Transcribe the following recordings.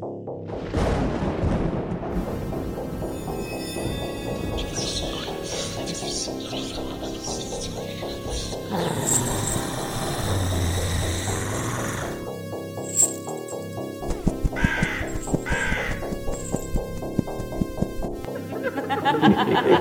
Ha ha ha ha!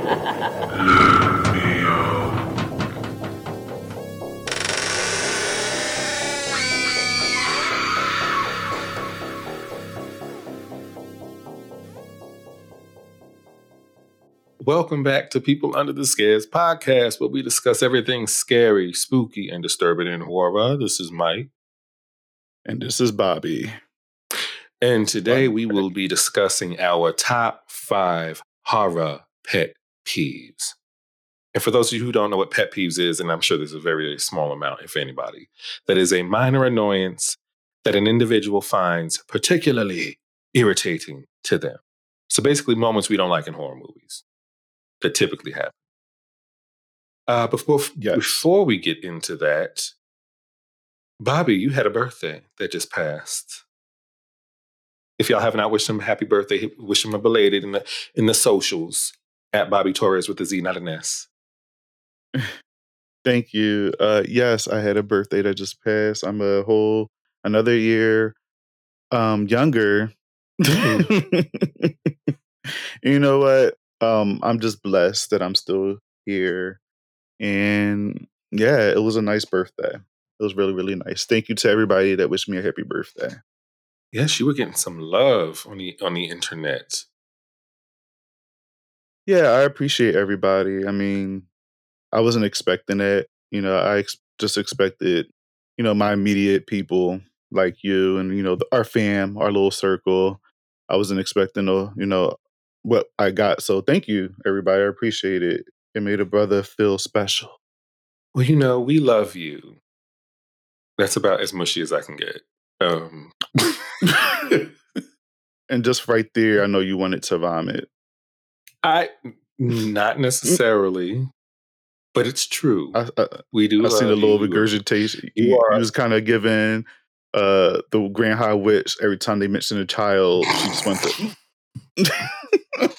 Welcome back to People Under the Scares podcast, where we discuss everything scary, spooky, and disturbing in horror. This is Mike. And this is Bobby. And today we will be discussing our top five horror pet peeves. And for those of you who don't know what pet peeves is, and I'm sure there's a very, very small amount, if anybody, that is a minor annoyance that an individual finds particularly irritating to them. So basically, moments we don't like in horror movies that typically happen. Uh, before, yes. before we get into that, Bobby, you had a birthday that just passed. If y'all have not wished him a happy birthday, wish him a belated in the in the socials at Bobby Torrez with a Z, not an S. Thank you. Uh, yes, I had a birthday that just passed. I'm a whole another year um, younger. you know what? Um, I'm just blessed that I'm still here. And yeah, it was a nice birthday. It was really, really nice. Thank you to everybody that wished me a happy birthday. Yes, you were getting some love on the on the internet. Yeah, I appreciate everybody. I mean, I wasn't expecting it. You know, I ex- just expected, you know, my immediate people like you and you know the, our fam, our little circle. I wasn't expecting a you know, what I got. So thank you, everybody. I appreciate it. It made a brother feel special. Well, you know, we love you. That's about as mushy as I can get. Um. and just right there, I know you wanted to vomit. I not necessarily, but it's true. I, I, we do. I seen a little regurgitation. You, you, you was kind of giving uh, the Grand High Witch every time they mention a child. She just went to. Let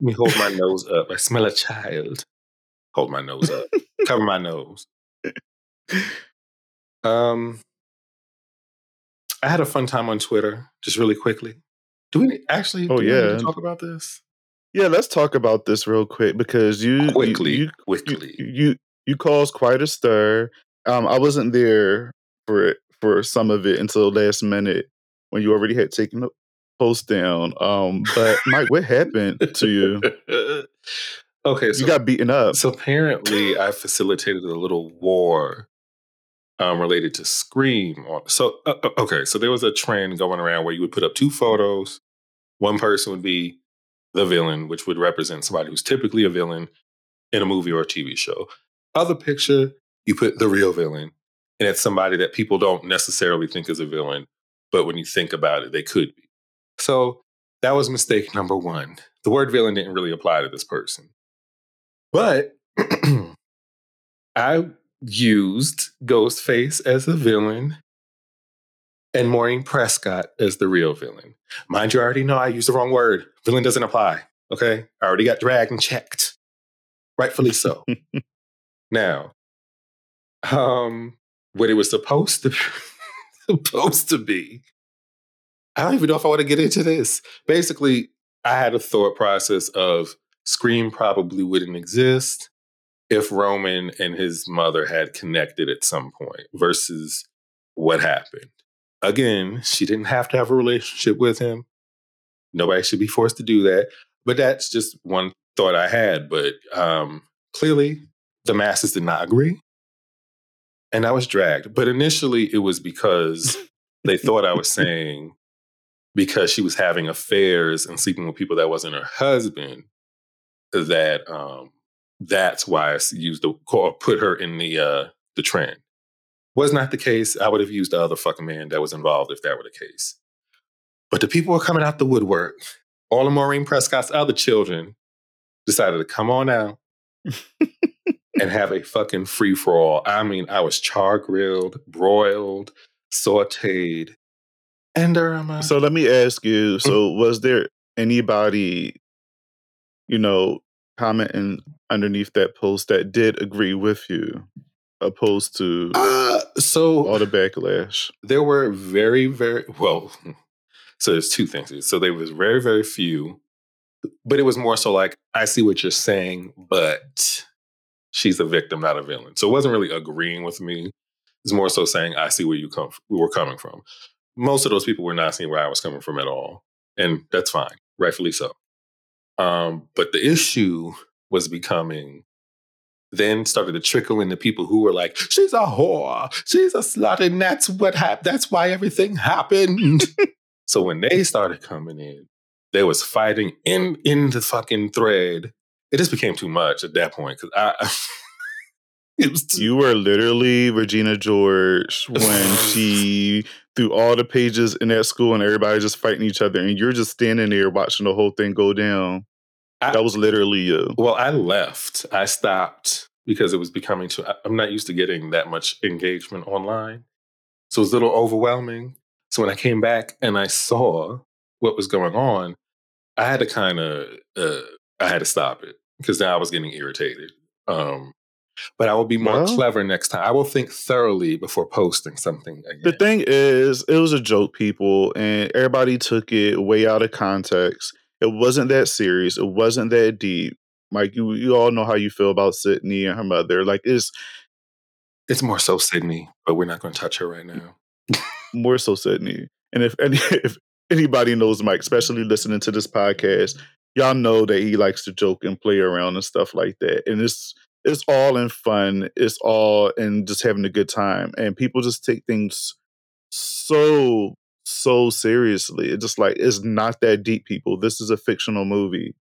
me hold my nose up. I smell a child. Hold my nose up. Cover my nose. Um, I had a fun time on Twitter. Just really quickly. Do we actually? Oh yeah. talk about this. Yeah, let's talk about this real quick because you quickly, you, you quickly, you, you you caused quite a stir. Um, I wasn't there for it for some of it until last minute when you already had taken the post down. Um, but Mike, what happened to you? okay, so, you got beaten up. So apparently, I facilitated a little war um, related to Scream. So uh, uh, okay, so there was a trend going around where you would put up two photos. One person would be the villain, which would represent somebody who's typically a villain in a movie or a TV show. Other picture, you put the real villain, and it's somebody that people don't necessarily think is a villain, but when you think about it, they could be. So that was mistake number one. The word villain didn't really apply to this person. But I used Ghostface as the villain and Maureen Prescott as the real villain. Mind you, I already know I used the wrong word. Villain doesn't apply. Okay. I already got dragged and checked. Rightfully so. now, um, what it was supposed to supposed to be. I don't even know if I want to get into this. Basically, I had a thought process of Scream probably wouldn't exist if Roman and his mother had connected at some point versus what happened. Again, she didn't have to have a relationship with him. Nobody should be forced to do that. But that's just one thought I had. But um, clearly, the masses did not agree. And I was dragged. But initially, it was because they thought I was saying because she was having affairs and sleeping with people that wasn't her husband that um, that's why I used the call, put her in the uh, the trend. Was not the case. I would have used the other fucking man that was involved if that were the case. But the people were coming out the woodwork. All of Maureen Prescott's other children decided to come on out and have a fucking free for all. I mean, I was char grilled, broiled, sauteed. And Irma. So let me ask you, so mm-hmm. was there anybody, you know, commenting underneath that post that did agree with you, opposed to uh, so all the backlash? there were very, very well. So there's two things. So there was very, very few, but it was more so like I see what you're saying, but she's a victim, not a villain. So it wasn't really agreeing with me. It's more so saying I see where you come, we were coming from. Most of those people were not seeing where I was coming from at all, and that's fine, rightfully so. Um, but the issue was becoming then started to trickle into people who were like, she's a whore, she's a slut, and that's what happened. That's why everything happened. so when they started coming in, there was fighting in in the fucking thread. It just became too much at that point because I. it was too, You were literally Regina George when she threw all the pages in that school and everybody just fighting each other, and you're just standing there watching the whole thing go down. I- that was literally you. Well, I left. I stopped because it was becoming too. I'm not used to getting that much engagement online, so it was a little overwhelming. So when I came back and I saw what was going on, I had to kind of, uh, I had to stop it because now I was getting irritated. Um, but I will be more Well- clever next time. I will think thoroughly before posting something again. The thing is, it was a joke, people, and everybody took it way out of context. It wasn't that serious. It wasn't that deep. Like you, you all know how you feel about Sydney and her mother. Like it's it's more so Sydney, but we're not going to touch her right now. more so Sydney. And if any, if anybody knows Mike, especially listening to this podcast, y'all know that he likes to joke and play around and stuff like that. And it's it's all in fun. It's all in just having a good time. And people just take things so so seriously. It's just like it's not that deep, people. This is a fictional movie.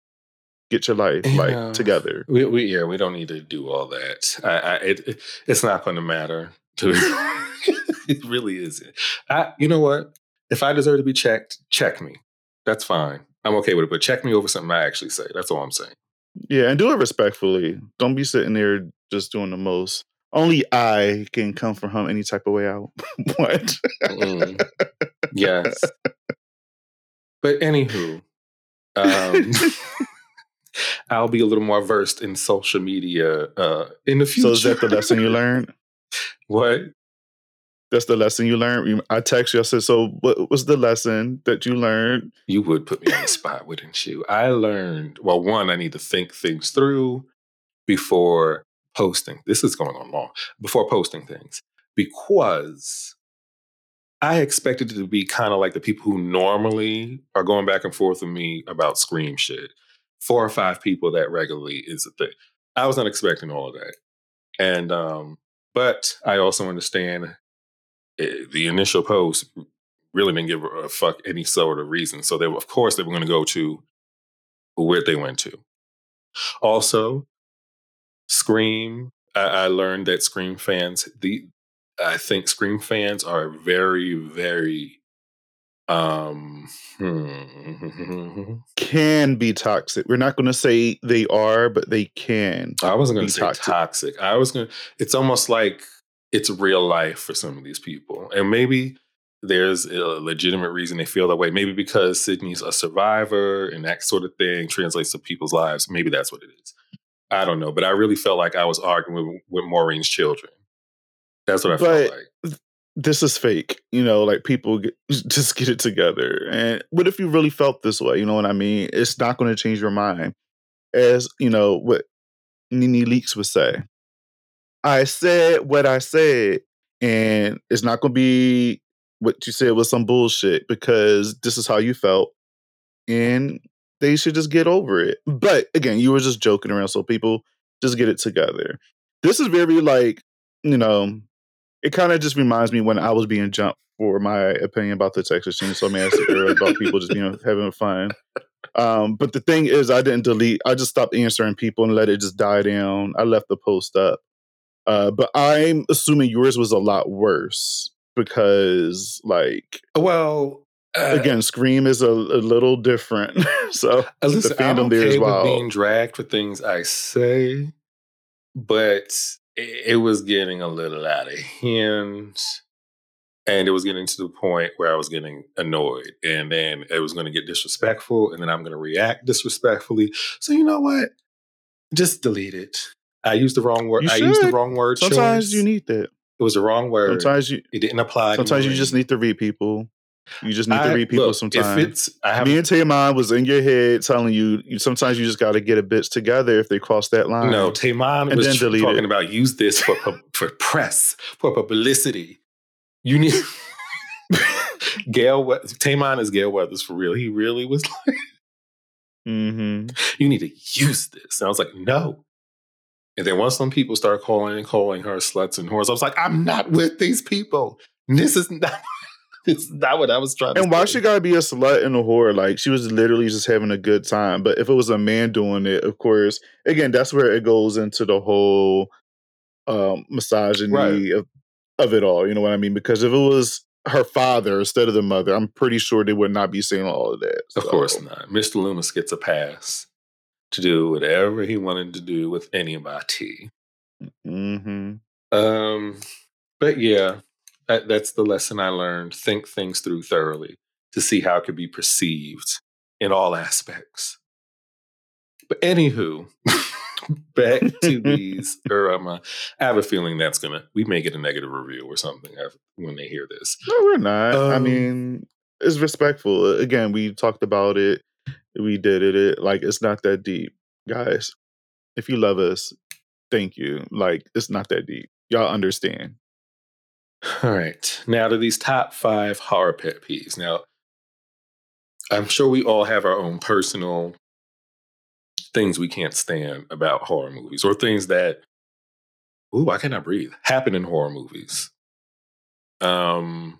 Get your life Yeah. like together. We, we yeah, we don't need to do all that. I, I it, it- it's not going to matter. To it really isn't. I, you know what? If I deserve to be checked, check me. That's fine. I'm okay with it. But check me over something I actually say. That's all I'm saying. Yeah, and do it respectfully. Don't be sitting there just doing the most. Only I can come from him any type of way out. what? Mm. yes. But anywho, um, I'll be a little more versed in social media uh, in the future. So is that the lesson you learned? what? That's the lesson you learned. I text you. I said, "So what was the lesson that you learned?" You would put me on the spot, wouldn't you? I learned, well, one, I need to think things through before posting. This is going on long. Before posting things. Because I expected it to be kind of like the people who normally are going back and forth with me about Scream shit. Four or five people that regularly is a thing. I was not expecting all of that. And, um, but I also understand eh, the initial post really didn't give a fuck any sort of reason. So they, of course, they were going to go to where they went to. Also, Scream. I, I learned that Scream fans, the I think Scream fans are very, very, um, hmm. Can be toxic. We're not going to say they are, but they can. I wasn't going to say toxic. toxic. I was going. to It's almost like it's real life for some of these people, and maybe there's a legitimate reason they feel that way. Maybe because Sydney's a survivor, and that sort of thing translates to people's lives. Maybe that's what it is. I don't know, but I really felt like I was arguing with, with Maureen's children. That's what I felt like. This is fake. You know, like people get, just get it together. And what if you really felt this way? You know what I mean? It's not going to change your mind. As you know, what NeNe Leakes would say. I said what I said, and it's not going to be what you said was some bullshit because this is how you felt, and they should just get over it. But again, you were just joking around, so people just get it together. This is very like you know, it kind of just reminds me when I was being jumped for my opinion about the Texas Chainsaw Massacre about people just you know having fun. Um, but the thing is, I didn't delete. I just stopped answering people and let it just die down. I left the post up. Uh, but I'm assuming yours was a lot worse because, like, Well, uh, again, Scream is a, a little different. so Uh, Listen, the fandom there okay as well. with being dragged for things I say, but it, it was getting a little out of hand. and it was getting to the point where I was getting annoyed, and then it was going to get disrespectful, and then I'm going to react disrespectfully. So you know what? Just delete it. I used the wrong word. I used the wrong word. Sometimes choice. you need that. It was the wrong word. Sometimes you it didn't apply. sometimes you just need to read people. You just need I- to read people look, sometimes. If it's, I Me and Tamon was in your head telling you, you sometimes you just got to get a bitch together if they cross that line. no. Tamon And was then tr- talking it. about use this for for press for publicity. You need Gale. We- Tamon is Gale Weathers for real. He really was like, mm-hmm. you need to use this. And I was like, no. And then once some people start calling and calling her sluts and whores, I was like, I'm not with these people. This is not. It's not what I was trying to. And why say. she gotta be a slut and a whore? Like she was literally just having a good time. But if it was a man doing it, of course, again, that's where it goes into the whole um misogyny Right. of, of it all. You know what I mean? Because if it was her father instead of the mother, I'm pretty sure they would not be saying all of that. Of course not. Mr. Loomis gets a pass to do whatever he wanted to do with anybody. mhm. Um, but yeah, that, that's the lesson I learned. Think things through thoroughly to see how it could be perceived in all aspects. But anywho, back to these. Um, uh, I have a feeling that's gonna we may get a negative review or something when they hear this. No, we're not. I Um, mean, it's respectful. Again, we talked about it. We did it. it. Like it's not that deep, guys. If you love us, thank you. Like it's not that deep. Y'all understand. All right. Now to these top five horror pet peeves. Now, I'm sure we all have our own personal things we can't stand about horror movies or things that, ooh, I cannot breathe, happen in horror movies. Um,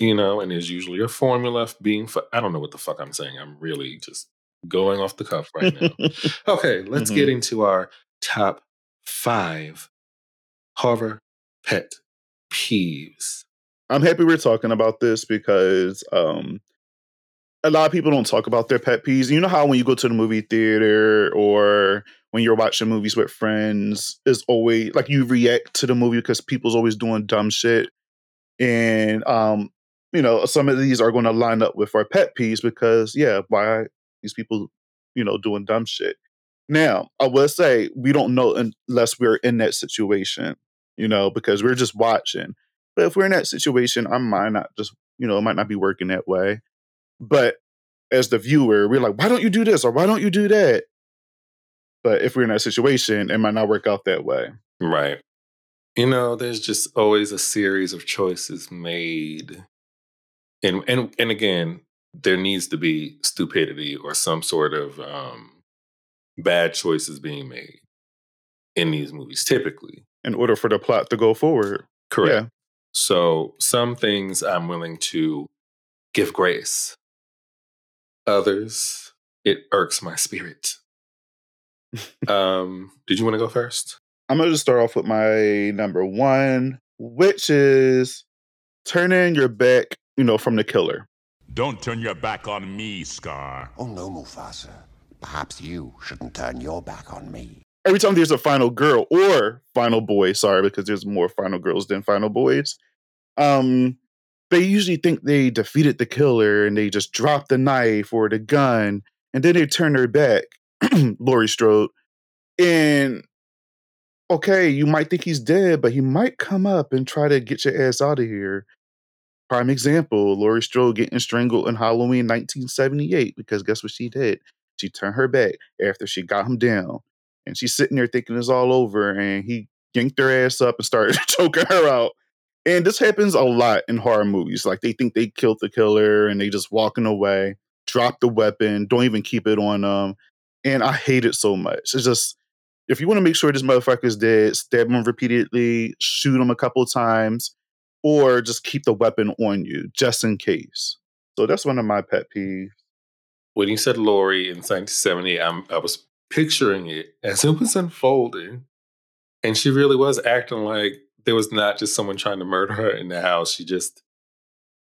you know, and there's usually a formula for being, fu- I don't know what the fuck I'm saying. I'm really just going off the cuff right now. Okay, let's Mhm. get into our top five horror pet peeves. I'm happy we're talking about this because um a lot of people don't talk about their pet peeves. You know how when you go to the movie theater or when you're watching movies with friends, is always like you react to the movie because people's always doing dumb shit. And um, you know, some of these are going to line up with our pet peeves because yeah, why these people, you know, doing dumb shit. Now, I will say we don't know unless we're in that situation, you know, because we're just watching. But if we're in that situation, I might not just, you know, it might not be working that way. But as the viewer, we're like, why don't you do this or why don't you do that? But if we're in that situation, it might not work out that way. Right. You know, there's just always a series of choices made. And and and again, there needs to be stupidity or some sort of um bad choices being made in these movies typically. In order for the plot to go forward. Correct. Yeah. So some things I'm willing to give grace. Others, it irks my spirit. um, did you want to go first? I'm gonna just start off with my number one, which is turning your back, you know, from the killer. Don't turn your back on me, Scar. Oh no, Mufasa. Perhaps you shouldn't turn your back on me. Every time there's a final girl or final boy, sorry, because there's more final girls than final boys. Um, they usually think they defeated the killer and they just drop the knife or the gun and then they turn their back, Laurie Strode. And okay, you might think he's dead, but he might come up and try to get your ass out of here. Prime example, Laurie Strode getting strangled in Halloween 1978 because guess what she did? She turned her back after she got him down. And she's sitting there thinking it's all over, and he yanked her ass up and started choking her out. And this happens a lot in horror movies. Like they think they killed the killer and they just walking away, drop the weapon, don't even keep it on them. And I hate it so much. It's just if you want to make sure this motherfucker's dead, stab him repeatedly, shoot him a couple times, or just keep the weapon on you just in case. So that's one of my pet peeves. When you said Laurie in 1970, I'm, I was picturing it as it was unfolding. And she really was acting like there was not just someone trying to murder her in the house. She just,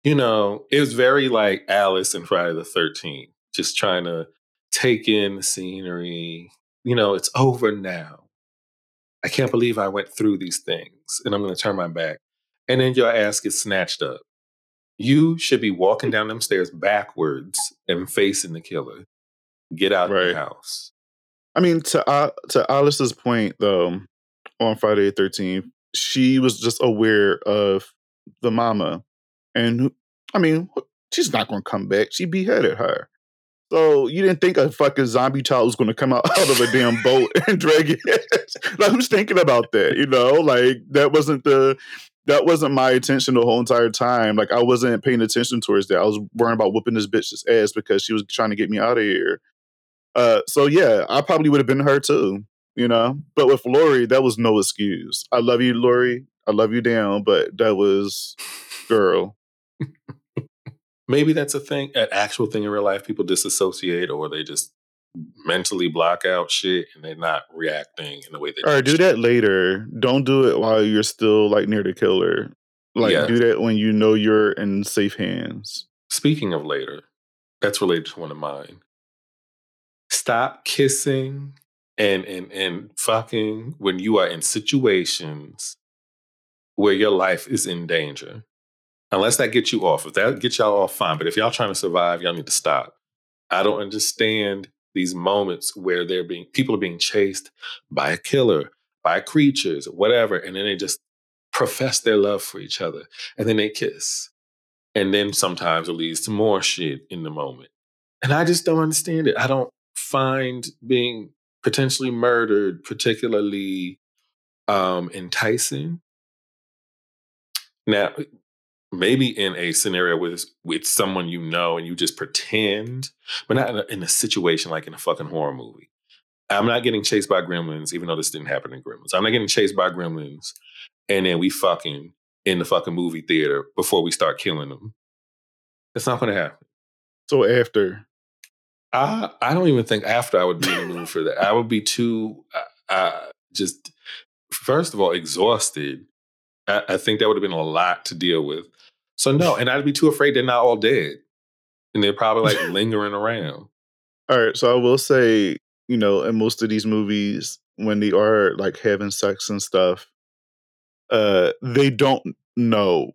you know, it was very like Alice in Friday the 13th, just trying to take in the scenery. You know, it's over now. I can't believe I went through these things and I'm going to turn my back. And then your ass gets snatched up. You should be walking down them stairs backwards and facing the killer. Get out of the house. I mean, to uh, to Alice's point though, on Friday the Thirteenth, she was just aware of the mama, and I mean, she's not going to come back. She beheaded her, so you didn't think a fucking zombie child was going to come out, out of a damn boat and drag ass. Like, who's thinking about that? You know, like that wasn't the that wasn't my attention the whole entire time. Like, I wasn't paying attention towards that. I was worrying about whooping this bitch's ass because she was trying to get me out of here. Uh, so yeah, I probably would have been her too, you know. But with Laurie, that was no excuse. I love you, Laurie. I love you down, but that was girl. Maybe that's a thing, an actual thing in real life. People disassociate or they just mentally block out shit and they're not reacting in the way they All right, do that later. Don't do it while you're still like near the killer. Like Yeah. do that when you know you're in safe hands. Speaking of later, that's related to one of mine. Stop kissing and and and fucking when you are in situations where your life is in danger. Unless that gets you off. If that gets y'all off, fine. But if y'all trying to survive, y'all need to stop. I don't understand these moments where they're being people are being chased by a killer, by creatures, whatever, and then they just profess their love for each other, and then they kiss. And then sometimes it leads to more shit in the moment. And I just don't understand it. I don't find being potentially murdered particularly um, enticing. Now, maybe in a scenario with with someone you know and you just pretend, but not in a, in a situation like in a fucking horror movie. I'm not getting chased by gremlins, even though this didn't happen in Gremlins. I'm not getting chased by gremlins, and then we fucking in the fucking movie theater before we start killing them. That's not going to happen. So after I I don't even think after I would be in the mood for that. I would be too uh, uh, just first of all exhausted. I, I think that would have been a lot to deal with. So no, and I'd be too afraid they're not all dead, and they're probably like lingering around. All right, so I will say, you know, in most of these movies, when they are like having sex and stuff, uh, they don't know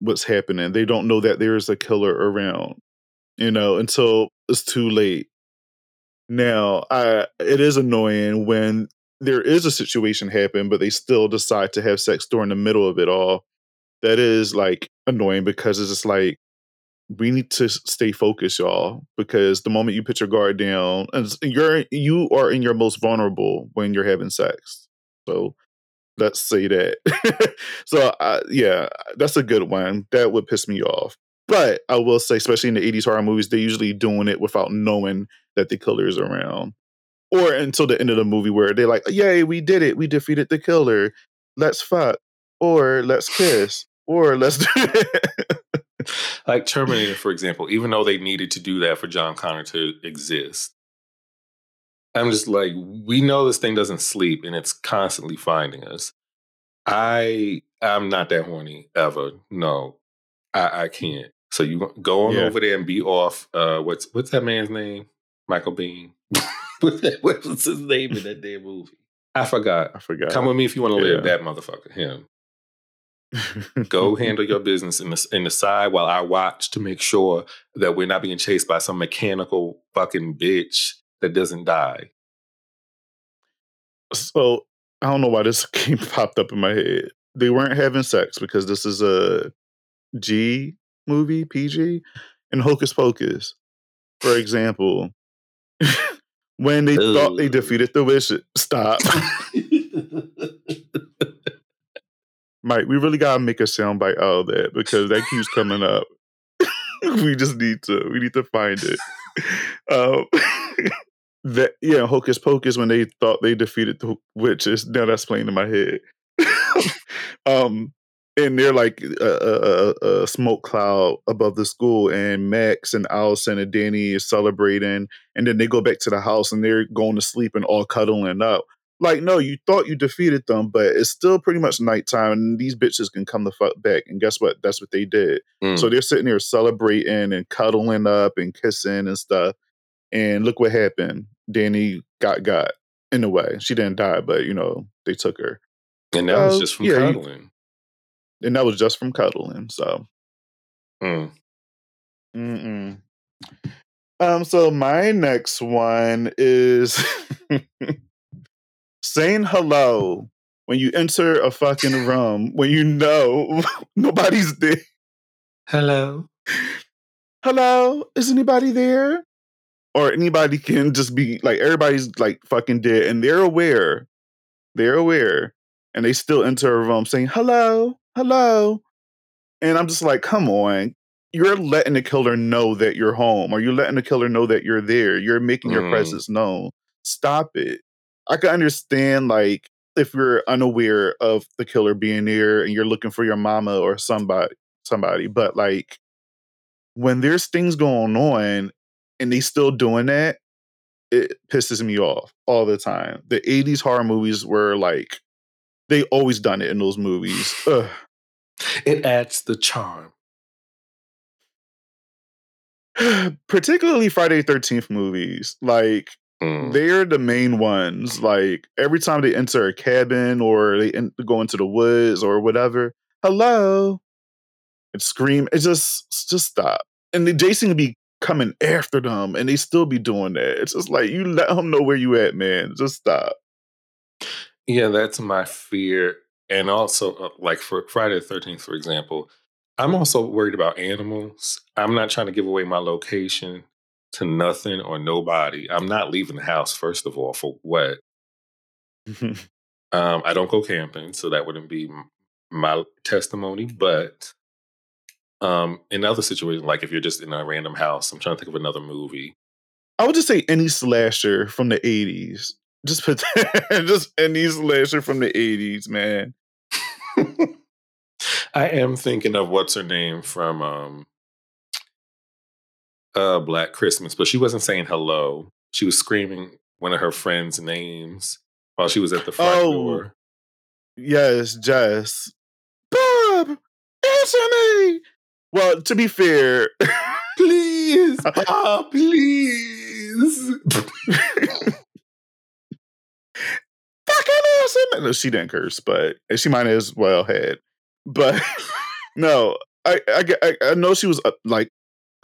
what's happening. They don't know that there is a killer around, you know, until it's too late. Now, I it is annoying when there is a situation happen, but they still decide to have sex during the middle of it all. That is like annoying because it's just like we need to stay focused, y'all, because the moment you put your guard down, and you're you are in your most vulnerable when you're having sex. So let's say that. so yeah, that's a good one. That would piss me off. But I will say, especially in the '80s horror movies, they're usually doing it without knowing that the killer is around, or until the end of the movie where they're like, "Yay, we did it! We defeated the killer. Let's fuck, or let's kiss, or let's." do it." Like Terminator, for example, even though they needed to do that for John Connor to exist, I'm just like, we know this thing doesn't sleep and it's constantly finding us. I I'm not that horny ever. No, I, I can't. So you go- on Yeah. over there and be off. Uh, what's what's that man's name? Michael Biehn. what, was his name in that damn movie? I forgot. I forgot. Come with me if you want to live. Yeah. That motherfucker, him. Go handle your business in the in the side while I watch to make sure that we're not being chased by some mechanical fucking bitch that doesn't die. so I don't know why this came popped up in my head. They weren't having sex because this is a G movie, PG, and Hocus Pocus, for example. when they thought they defeated the witch, stop, Mike. We really gotta make a soundbite out of that because that keeps coming up. we just need to. We need to find it. Um, that yeah, Hocus Pocus when they thought they defeated the witches. Now that's playing in my head. um, and they're like a, a, a, smoke cloud above the school, and Max and Allison and Danny is celebrating, and then they go back to the house and they're going to sleep and all cuddling up. Like, no, you thought you defeated them, but it's still pretty much nighttime, and these bitches can come the fuck back. And guess what? That's what they did. Mm. So they're sitting there celebrating and cuddling up and kissing and stuff. And look what happened. Danny got got in a way. She didn't die, but you know, they took her. and that was Uh, just from yeah, cuddling. And that was just from cuddling. So, Mm. mm-mm. um, so my next one is saying hello when you enter a fucking room when you know nobody's there. Hello. Hello, is anybody there? Or anybody can just be like everybody's like fucking dead, and they're aware. They're aware, and they still enter a room saying hello, hello, and I'm just like, come on. You're letting the killer know that you're home, or you're letting the killer know that you're there. You're making your Mm. presence known. Stop it. I can understand, like, if you're unaware of the killer being there and you're looking for your mama or somebody, somebody, but like, when there's things going on and they still doing that, it pisses me off all the time. The 80s horror movies were like, they always done it in those movies. Ugh. It adds the charm. particularly Friday 13th movies. Like Mm. they're the main ones. Like every time they enter a cabin or they in, go into the woods or whatever, hello, and scream. It just it's just stop. And the Jason would be coming after them, and they still be doing that. It's just like you let them know where you at, man. Just stop. Yeah, that's my fear. And also, uh, like for Friday the 13th, for example, I'm also worried about animals. I'm not trying to give away my location to nothing or nobody. I'm not leaving the house, first of all, for what? Um, I don't go camping, so that wouldn't be my testimony. But um, in other situations, like if you're just in a random house, I'm trying to think of another movie. I would just say any slasher from the 80s. Just put just any slasher from the 80s, man. I am thinking of what's her name from um uh Black Christmas, but she wasn't saying hello. She was screaming one of her friends' names while she was at the front Oh. door. Yes, Jess. Bob, answer me. Well, to be fair, Please, Bob, please. Fucking answer me. No, she didn't curse, but she might as well had. But no, I, I I I know she was uh, like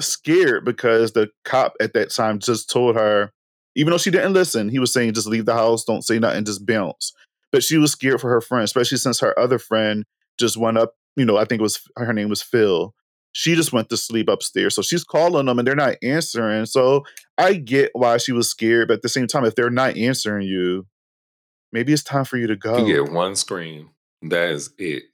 scared because the cop at that time just told her, even though she didn't listen, he was saying just leave the house, don't say nothing, just bounce. But she was scared for her friend, especially since her other friend just went up. You know, I think it was her name was Phyl. She just went to sleep upstairs, so she's calling them and they're not answering. So I get why she was scared, but at the same time, if they're not answering you, maybe it's time for you to go. You get one scream. That is it.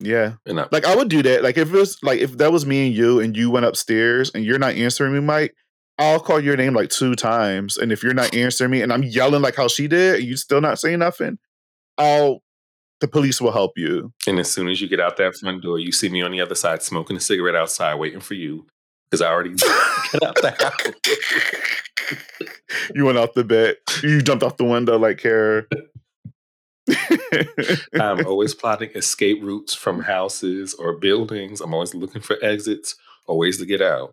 Yeah. And I, Like I would do that. Like if it was like if that was me and you and you went upstairs and you're not answering me, Mike, I'll call your name like two times. And if you're not answering me and I'm yelling like how she did and you still not saying nothing, I'll the police will help you. and as soon as you get out that front door, you see me on the other side smoking a cigarette outside, waiting for you because I already get out the house. you went out the bed. You jumped off the window like Kara. I'm always plotting escape routes from houses or buildings. I'm always looking for exits or ways to get out.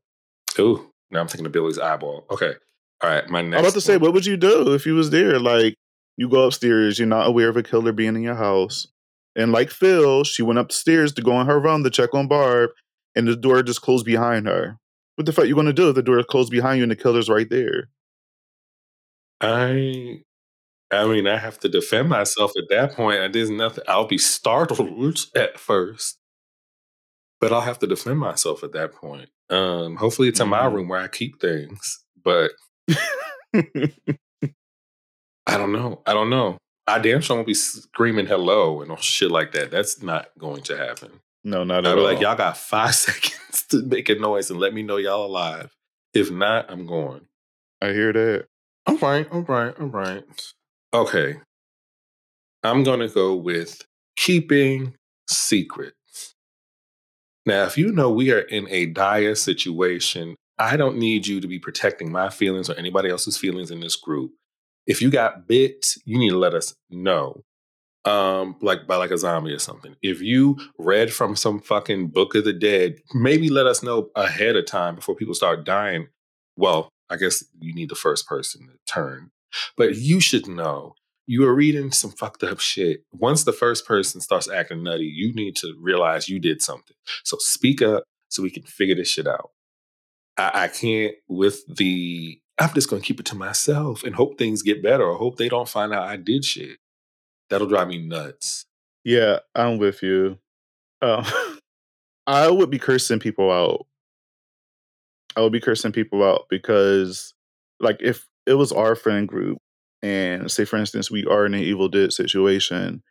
Ooh, now I'm thinking of Billy's eyeball. Okay. All right. My next I'm about to say, one. what would you do if you was there? Like, you go upstairs, you're not aware of a killer being in your house. And like Phyl, she went upstairs to go on her run to check on Barb, and the door just closed behind her. What the fuck you gonna do if the door is closed behind you and the killer's right there? I I mean, I have to defend myself at that point. And there's nothing I'll be startled at first. But I'll have to defend myself at that point. Um, hopefully it's in my Mhm. room where I keep things. But I don't know. I don't know. I damn sure won't be screaming hello and all shit like that. That's not going to happen. No, not I'll at be all. like, y'all got five seconds to make a noise and let me know y'all alive. If not, I'm going. I hear that. i'm fine All right, all right, all right. Okay. I'm going to go with keeping secrets. Now, if you know we are in a dire situation, I don't need you to be protecting my feelings or anybody else's feelings in this group. If you got bit, you need to let us know. Um, like by like a zombie or something. If you read from some fucking book of the dead, maybe let us know ahead of time before people start dying. Well, I guess you need the first person to turn, but you should know. you are reading some fucked up shit. Once the first person starts acting nutty, you need to realize you did something. So speak up so we can figure this shit out. I, I can't with the I'm just gonna keep it to myself and hope things get better or hope they don't find out I did shit. That'll drive me nuts. Yeah, I'm with you. Um, I would be cursing people out. I would be cursing people out because, like, if it was our friend group, and say, for instance, we are in an Evil Dead situation,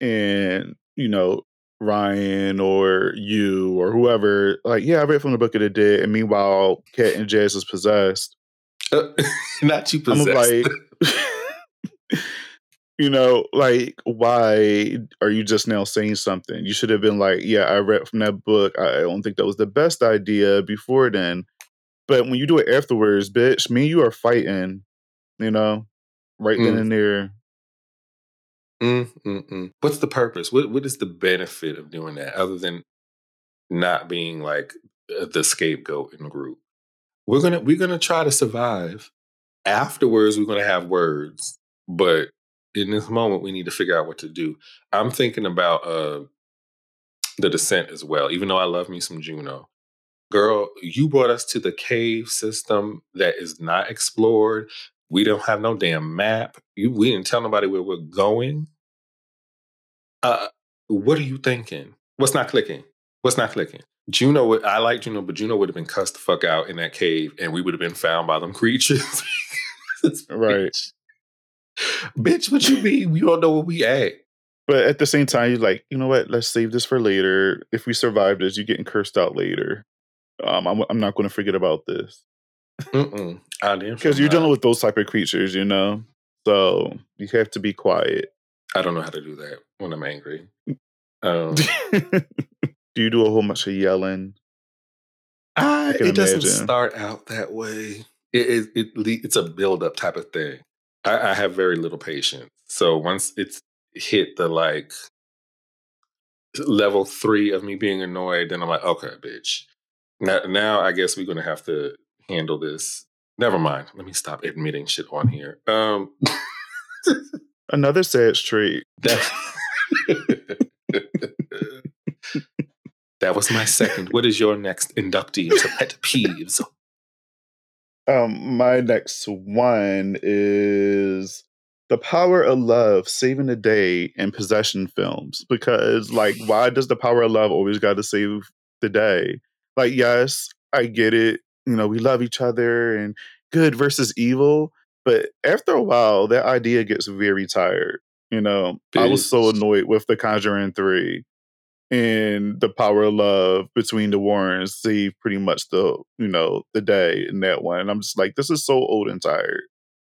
and you know, Ryan or you or whoever, like, yeah, I read from the Book of the Dead, and meanwhile, Cat and Jazz is possessed. Uh, not you I'm possessed. like, you know, like, why are you just now saying something? You should have been like, yeah, I read from that book. I don't think that was the best idea before then. But when you do it afterwards, bitch, me and you are fighting, you know, right then Mm. and there. Mm, mm, mm. What's the purpose? What What is the benefit of doing that other than not being like uh, the scapegoat in the group? We're gonna we're gonna try to survive. Afterwards, we're gonna have words, but in this moment, we need to figure out what to do. I'm thinking about uh the descent as well. Even though I love me some Juno, girl, you brought us to the cave system that is not explored. We don't have no damn map. You, we didn't tell nobody where we're going. Uh, what are you thinking? What's not clicking? What's not clicking? Juno, would, I like Juno, but Juno would have been cussed the fuck out in that cave, and we would have been found by them creatures. Right. Bitch. What you mean? We don't know where we at. But at the same time, you're like, you know what? Let's save this for later. If we survive this, you're getting cursed out later. Um, I'm, I'm not going to forget about this. I because you're dealing with those type of creatures, you know. So you have to be quiet. I don't know how to do that when I'm angry. Um, do you do a whole bunch of yelling? I, can it doesn't start out that way. It, it, it it's a build up type of thing. I, I have very little patience. So once it's hit the like level three of me being annoyed, then I'm like, okay, bitch. Now, now I guess we're gonna have to handle this. Never mind. Let me stop admitting shit on here. Um, Another sad trait. that that was my second. What is your next inductee into pet peeves? Um, my next one is the power of love saving the day in possession films. Because, like, why does the power of love always got to save the day? Like, yes, I get it. You know, we love each other and good versus evil. But after a while, that idea gets very tired. You know, I was so annoyed with The Conjuring 3 and the power of love between the Warrens saved pretty much the you know the day in that one. And I'm just like, this is so old and tired.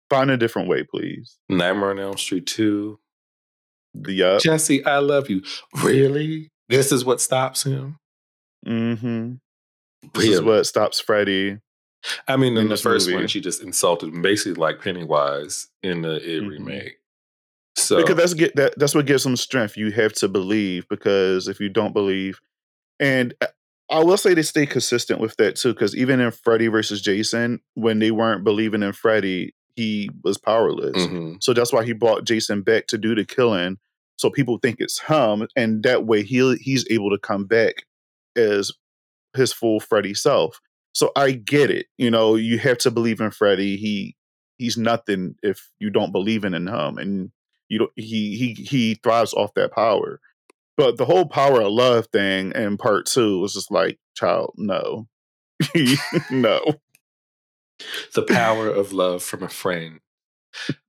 Find a different way, please. Nightmare on Elm Street 2. The yup. Jesse, I love you. Really? This is what stops him? Mm-hmm. This Really? is what stops Freddy. I mean, in in the first movie. one, she just insulted him, basically like Pennywise in the It Mhm. remake. So because that's get that that's what gives them strength. You have to believe because if you don't believe, and uh, I will say they stay consistent with that too. Because even in Freddy versus Jason, when they weren't believing in Freddy, he was powerless. Mhm. So that's why he brought Jason back to do the killing. So people think it's him, and that way he he's able to come back as his full Freddy self. So I get it. You know, you have to believe in Freddy. He he's nothing if you don't believe in him, and you don't. He he he thrives off that power. But the whole power of love thing in part two was just like, child, no, no. the power of love from a friend.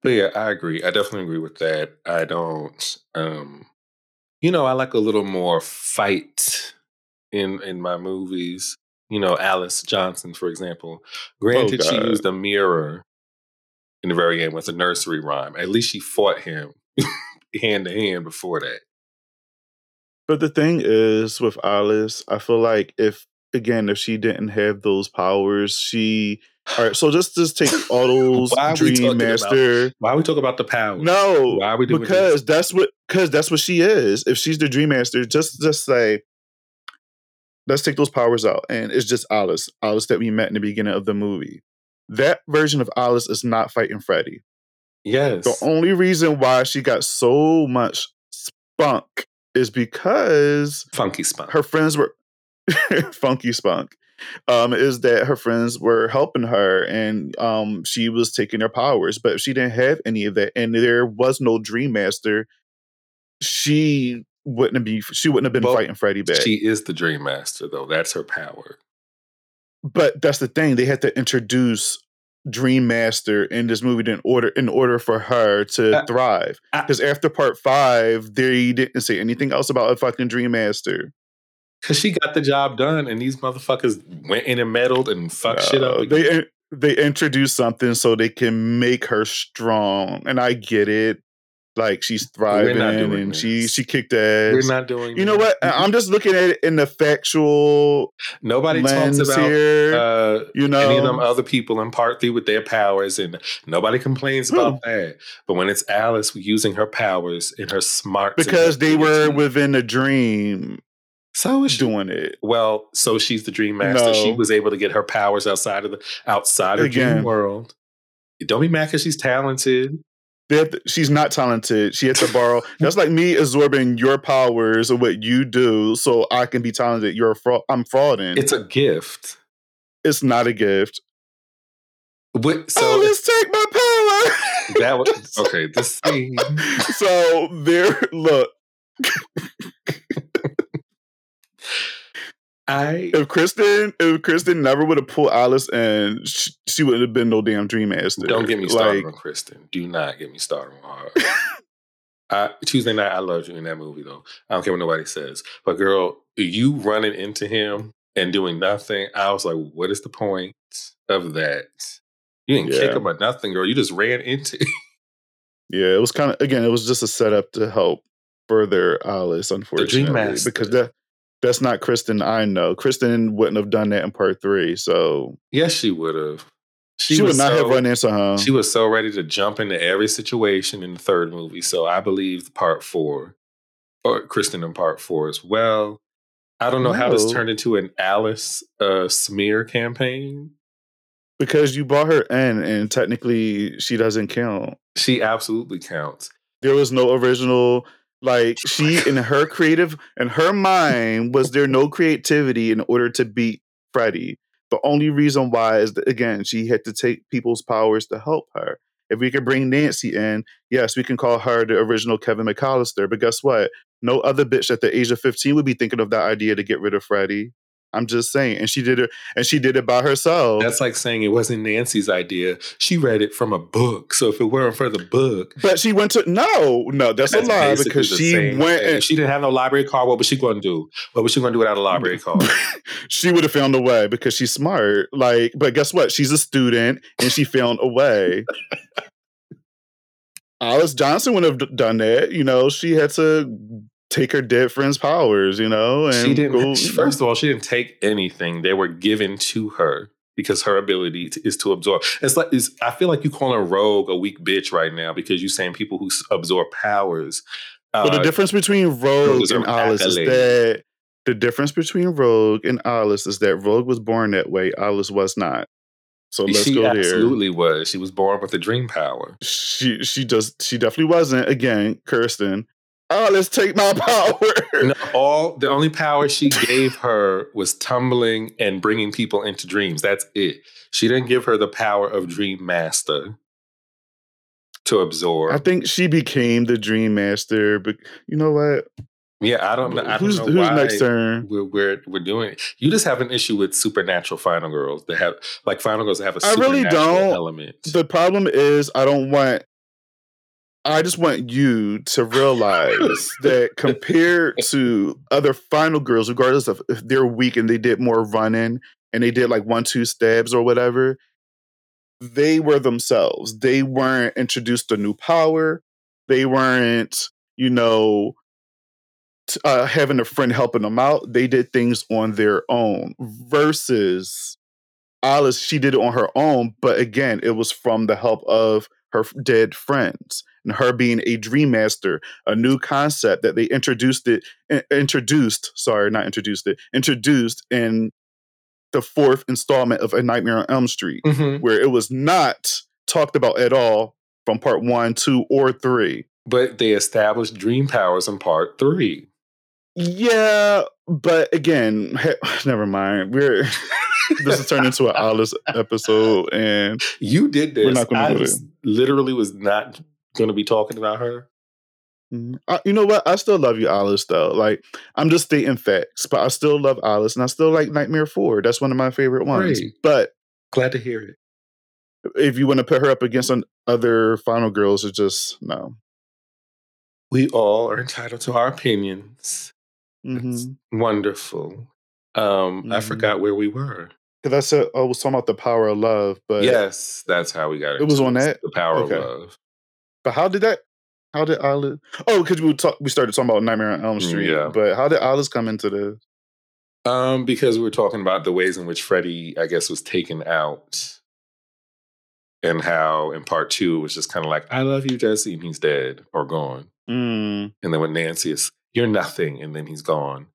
But yeah, I agree. I definitely agree with that. I don't um you know, I like a little more fight in in my movies. You know, Alice Johnson, for example. Granted, she used a mirror in the very end with a nursery rhyme. At least she fought him hand to hand before that. But the thing is with Alice, I feel like if again, if she didn't have those powers, she all right. So just just take all those Why are we Dream talking about- Master. Why we talk about the power? No, Why are we doing because that's what because that's what she is. If she's the Dream Master, just just say, let's take those powers out, and it's just Alice, Alice that we met in the beginning of the movie. That version of Alice is not fighting Freddy. Yes. The only reason why she got so much spunk is because Funky spunk. her friends were funky spunk. Um, is that her friends were helping her and um she was taking their powers, but she didn't have any of that, and there was no Dream Master, she wouldn't have be she wouldn't have been Well, fighting Freddy back. She is the Dream Master, though. That's her power. But that's the thing; they had to introduce Dream Master in this movie in order in order for her to Uh, thrive. Because after part five, they didn't say anything else about a fucking Dream Master. Because she got the job done, and these motherfuckers went in and meddled and fucked shit up. Again. they they introduce something so they can make her strong, and I get it. Like she's thriving, and she this. she kicked ass. We're not doing. you know this. what? I- I'm just looking at it in the factual Nobody talks about here. uh, you know, any of them other people in part three with their powers, and nobody complains about that. But when it's Alice using her powers and her smart, because they were within a dream so is she. doing it. Well, so she's the Dream Master. She was able to get her powers outside of the outside of Again. Dream World. Don't be mad because she's talented. To- she's not talented. She had to borrow. That's like me absorbing your powers of what you do, so I can be talented. You're a fraud. I'm frauding. It's a gift. it's not a gift. So so oh, let's take my power. that was okay. This scene. so there. Look, I if Kristen, if Kristen never would have pulled Alice in, she, she wouldn't have been no damn Dream Master. don't get me started Like, on Kristen. Do not get me started on her. I, Tuesday night, I loved you in that movie though. I don't care what nobody says. But girl, you running into him and doing nothing, I was like, what is the point of that? You didn't kick him or nothing, girl. You just ran into yeah, it was kind of again. It was just a setup to help further Alice. Unfortunately, Master. because that that's not Kristen. I know Kristen wouldn't have done that in part three. So Yes, she would have. she, would was not have so- run into him. She was so ready to jump into every situation in the third movie. So I believe part four, or Kristen in part four as well. I don't know how this turned into an Alice uh, smear campaign. because you brought her in, and technically she doesn't count. She absolutely counts. There was no original. Like she in her creative and her mind was there no creativity in order to beat Freddy. The only reason why is that again she had to take people's powers to help her. If we could bring Nancy in, yes, we can call her the original Kevin McAllister. But guess what? No other bitch at the age of fifteen would be thinking of that idea to get rid of Freddy. I'm just saying, and she did it, and she did it by herself. That's like saying it wasn't Nancy's idea. She read it from a book. So if it weren't for the book, but she went to no, no, that's, that's a lie because she went and she didn't have no library card, what was she going to do? What was she going to do without a library card? she would have found a way because she's smart. Like, but guess what? She's a student and she found a way. Alice Johnson would have done that. You know, she had to take her dead friend's powers. You know, and she didn't. go- first of all, she didn't take anything. They were given to her because her ability to, is to absorb. It's like it's, I feel like you calling Rogue a weak bitch right now because you're saying people who s- absorb powers. But the uh, difference between Rogue and Alice is that the difference between Rogue and Alice is that Rogue was born that way. Alice was not. So let's she go there. absolutely was. She was born with a dream power. She she just she definitely wasn't. Again, Kristen. Oh, let's take my power. No, all the only power she gave her was tumbling and bringing people into dreams. That's it. She didn't give her the power of Dream Master to absorb. I think she became the Dream Master, but you know what? yeah, I don't know. I don't who's know who's why next turn? We're, we're we're doing it. You just have an issue with supernatural final girls that have like final girls that have a I really supernatural don't. element. The problem is I don't want. I just want you to realize that compared to other final girls, regardless of if they're weak and they did more running and they did like one two stabs or whatever, they were themselves. They weren't introduced to new power. They weren't, you know, uh, having a friend helping them out. They did things on their own. Versus Alice, she did it on her own, but again, it was from the help of her dead friends and her being a dream master, a new concept that they introduced it introduced, sorry, not introduced it, introduced in the fourth installment of A Nightmare on Elm Street, Mhm. where it was not talked about at all from part one, two, or three. But they established dream powers in part three. Yeah, but again, never mind. We're this is turned into an Alice episode, and You did this. We're not gonna I go was- literally was not going to be talking about her. Mhm. I, you know what? I still love you, Alice. Though, like I'm just stating facts, but I still love Alice, and I still like Nightmare Four. That's one of my favorite ones. Great. But Glad to hear it. if you want to put her up against some other final girls, it's just no. We all are entitled to our opinions. It's wonderful. Um, I Mhm. forgot where we were. I said I was talking about the power of love, but yes, that's how we got It It was on that? The power Okay. of love. But how did that? How did Alice? Oh, because we talk, we started talking about Nightmare on Elm Street. Yeah. But how did Alice come into this? Um, because we were talking about the ways in which Freddy, I guess, was taken out, and how in part two it was just kind of like, "I love you, Jesse," and he's dead or gone. Mm. And then when Nancy is, "You're nothing," and then he's gone.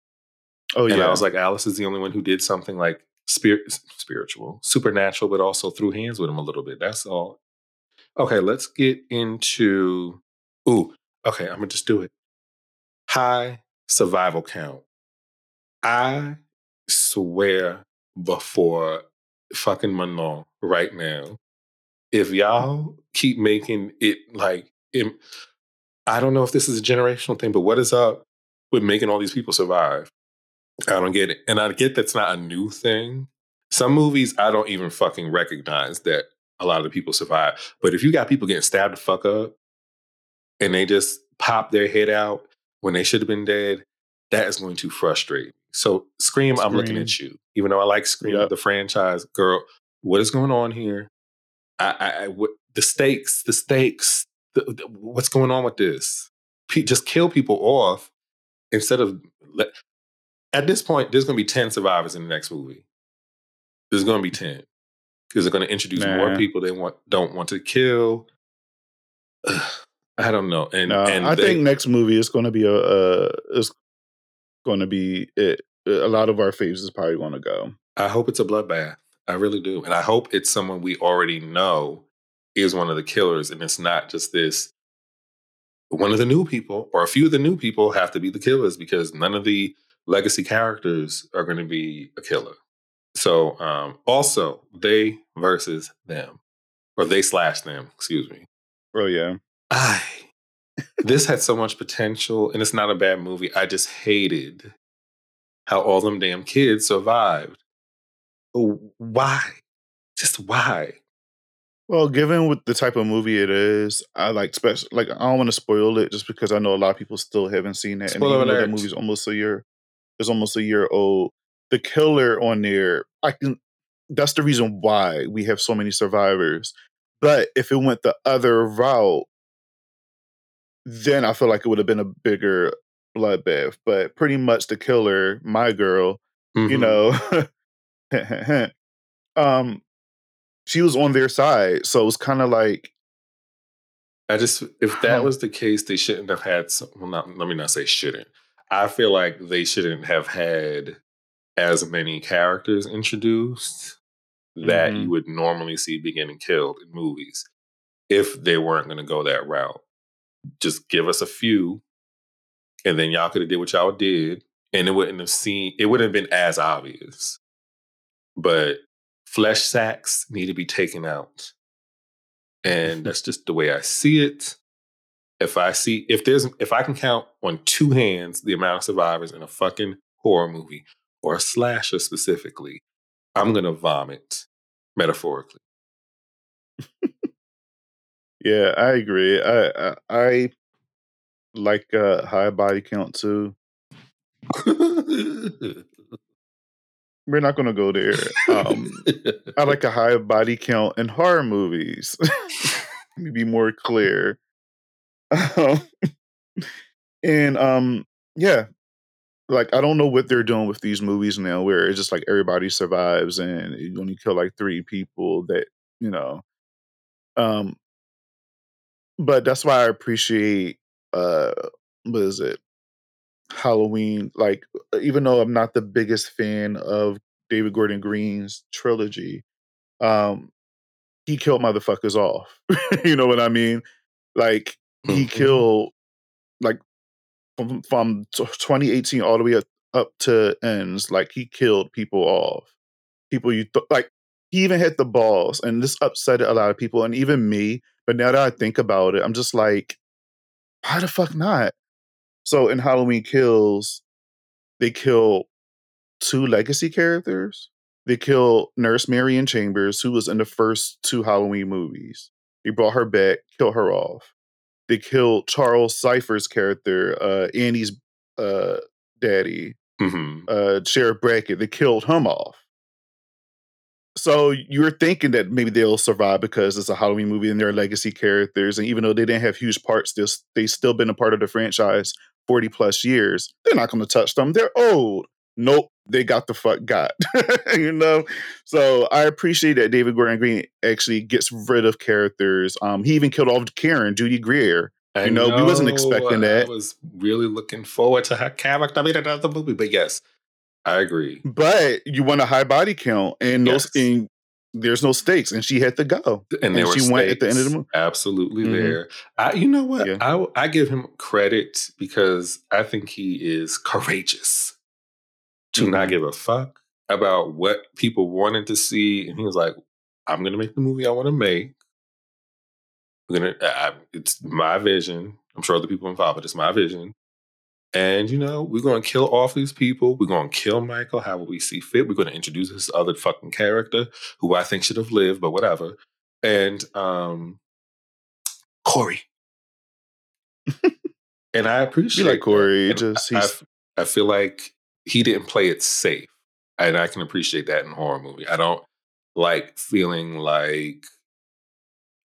Oh and yeah. I was like, Alice is the only one who did something like spirit, spiritual, supernatural, but also threw hands with him a little bit. That's all. Okay, let's get into. Ooh, okay, I'm gonna just do it. High survival count. I swear before fucking Manon right now, if y'all keep making it like, im- I don't know if this is a generational thing, but what is up with making all these people survive? I don't get it. And I get that's not a new thing. Some movies I don't even fucking recognize that a lot of the people survive. But if you got people getting stabbed the fuck up and they just pop their head out when they should have been dead, that is going to frustrate. So Scream, I'm looking at you. Even though I like Scream, Yep. the franchise, girl, what is going on here? I, I, I what, the stakes, the stakes, the, the- what's going on with this? Pe- just kill people off instead of let, at this point, there's going to be 10 survivors in the next movie. There's going to be 10 because they're going to introduce more people they want don't want to kill. I don't know. And, and I they- think next movie is going to be a is going to be it. A lot of our faves is probably going to go. I hope it's a bloodbath. I really do. And I hope it's someone we already know is one of the killers and it's not just this one of the new people or a few of the new people have to be the killers because none of the legacy characters are going to be a killer. So um also they versus them or they slash them, excuse me. Oh yeah. I this had so much potential and it's not a bad movie. I just hated how all them damn kids survived. Oh, Why? Just why? Well, given what the type of movie it is, I like special. Like I don't want to spoil it just because I know a lot of people still haven't seen it. Spoiler and alert. that movie's almost a year, it's almost a year old. The killer on there, I can. That's the reason why we have so many survivors. But if it went the other route, then I feel like it would have been a bigger bloodbath. But pretty much the killer, my girl, you Mhm. know um she was on their side so it was kind of like I just if that was the case, they shouldn't have had some well not let me not say shouldn't. I feel like they shouldn't have had as many characters introduced that Mhm. you would normally see be getting killed in movies if they weren't going to go that route. Just give us a few, and then y'all could have did what y'all did, and it wouldn't have seen it wouldn't have been as obvious. But flesh sacks need to be taken out, and that's just the way I see it. If I see if there's if I can count on two hands the amount of survivors in a fucking horror movie or a slasher specifically, I'm gonna vomit metaphorically. yeah i agree i i, I like uh high body count too. We're not gonna go there um i like a high body count in horror movies. Let me be more clear. Um, and um yeah like i don't know what they're doing with these movies now where it's just like everybody survives and you only kill like three people that you know um but that's why i appreciate uh what is it halloween like even though i'm not the biggest fan of david gordon green's trilogy um he killed motherfuckers off. you know what I mean? Like he Mhm. killed like from from 2018 all the way up, to ends. Like he killed people off. People you th- like. He even hit the balls, and this upset a lot of people, and even me. But now that I think about it, I'm just like, why the fuck not? So in Halloween Kills, they kill two legacy characters. They kill Nurse Marion Chambers, who was in the first two Halloween movies. They brought her back, kill her off. They killed Charles Cyphers' character, uh, Annie's uh, daddy, Mhm. uh, Sheriff Brackett. They killed him off. So you're thinking that maybe they'll survive because it's a Halloween movie and they're legacy characters, and even though they didn't have huge parts, they they still been a part of the franchise forty plus years. They're not going to touch them. They're old. Nope, they got the fuck got. you know. So I appreciate that David Gordon Green actually gets rid of characters. Um, he even killed off Karen, Judy Greer. I You know, we wasn't expecting that. I was really looking forward to her character being another movie, but yes, I agree. But you want a high body count, and those Yes. and there's no stakes, and she had to go. And there And she went at the end of the movie. Absolutely Mhm. there. I, you know what? Yeah. I I give him credit because I think he is courageous to not Mhm. give a fuck about what people wanted to see, and he was like, "I'm going to make the movie I want to make. We're gonna. I, it's my vision. I'm sure other people involved, but it's my vision." And you know, we're gonna kill off these people. We're gonna kill Michael however we see fit. We're gonna introduce this other fucking character who I think should have lived, but whatever. And um Corey. and I appreciate like Corey, just- I, he's- I feel like he didn't play it safe. And I can appreciate that in horror movie. I don't like feeling like